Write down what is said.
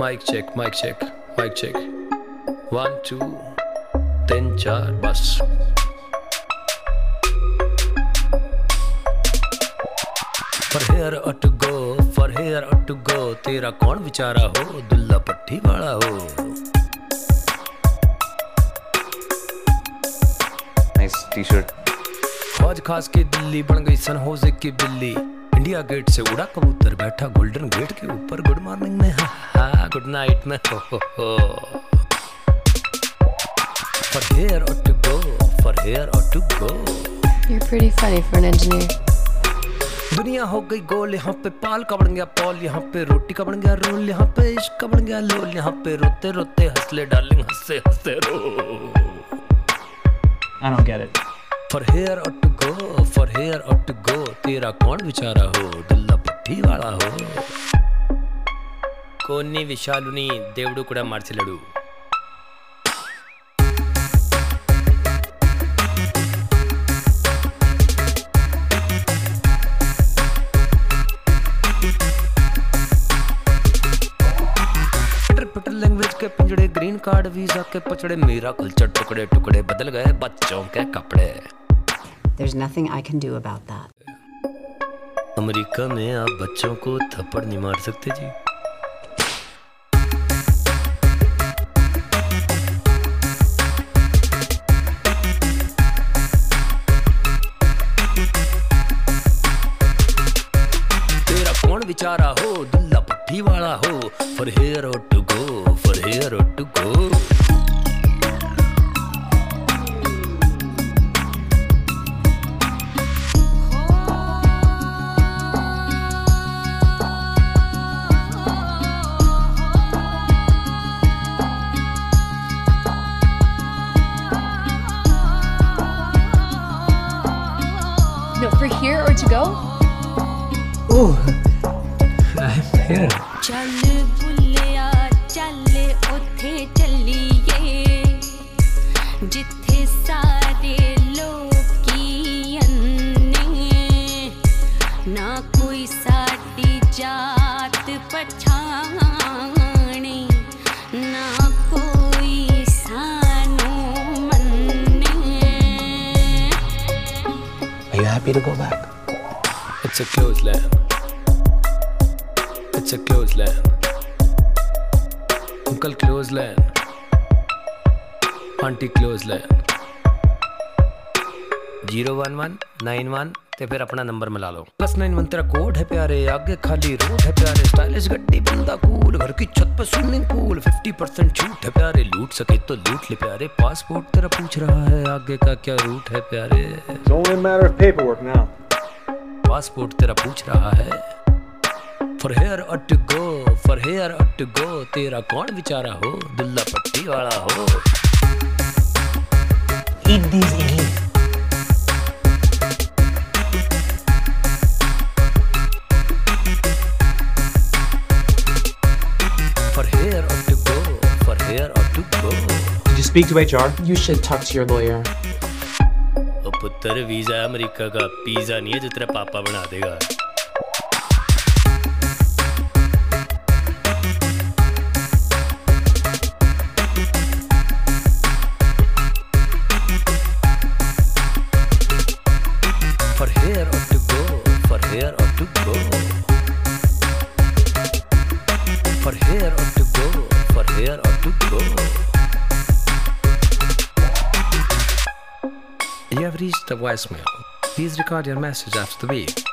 Mic check mic check mic check one two तीन चार बस. For here or to go, for here or to go, तेरा कौन बेचारा हो? दुल्ला पट्टी वाला हो. Nice t-shirt. फौज खास के दिल्ली बन गई सन होजे की बिल्ली. इंडिया गेट से उड़ा कबूतर बैठा गोल्डन गेट के ऊपर गुड मॉर्निंग में हा हा गुड नाइट में हो हो हो For here or to go, for here or to go. You're pretty funny for an engineer. दुनिया हो गई गोल यहाँ पे पाल का बन गया पॉल यहाँ पे रोटी का बन गया रोल यहाँ पे इश्क का बन गया लोल यहाँ पे रोते रोते हंसले डार्लिंग हँसते हँसते रो I don't get it. For here और to गो फॉर हेयर और टू गो तेरा कौन बेचारा हो दुल्ला पट्टी वाला हो कोनी विशालुनी దేవుడు కూడా మార్చలేడు पिटर पिटर लैंग्वेज के पिंजड़े ग्रीन कार्ड वीजा के पचड़े मेरा कल्चर टुकड़े टुकड़े बदल गए बच्चों के कपड़े There's nothing I can do about that. America में आप बच्चों को थप्पड़ नहीं मार सकते जी। तेरा कौन बेचारा हो? दुल्ला पट्टी वाला हो। For here to go, for here to go. No, for here or to go? Oh, I'm here. ना कोई साडी जात पछा happy to go back? It's a closed land. It's a closed land. Uncle closed land. Auntie closed land. 011 91 तो फिर अपना number मिला लो। Plus nine one तेरा कोड है प्यारे आगे खाली रोड है प्यारे। स्टाइलिश गड्डी बंदा कूल घर की छत पर स्विमिंग पूल फिफ्टी परसेंट छूट है प्यारे लूट सके तो लूट ले प्यारे। पासपोर्ट तेरा पूछ रहा है आगे का क्या रूट है प्यारे? पासपोर्ट तेरा पूछ रहा है। For here or to go, for here or to go, तेरा कौन बेचारा हो? दुल्ला पट्टी वाला हो। speak to HR? You should talk to your lawyer. ओ पुत्र वीजा अमेरिका का पिज्जा नहीं है जो तेरा पापा बना देगा For here or to go, for here or to go. For here or to go, for here or to go. You have reached the voicemail. Please record your message after the beep.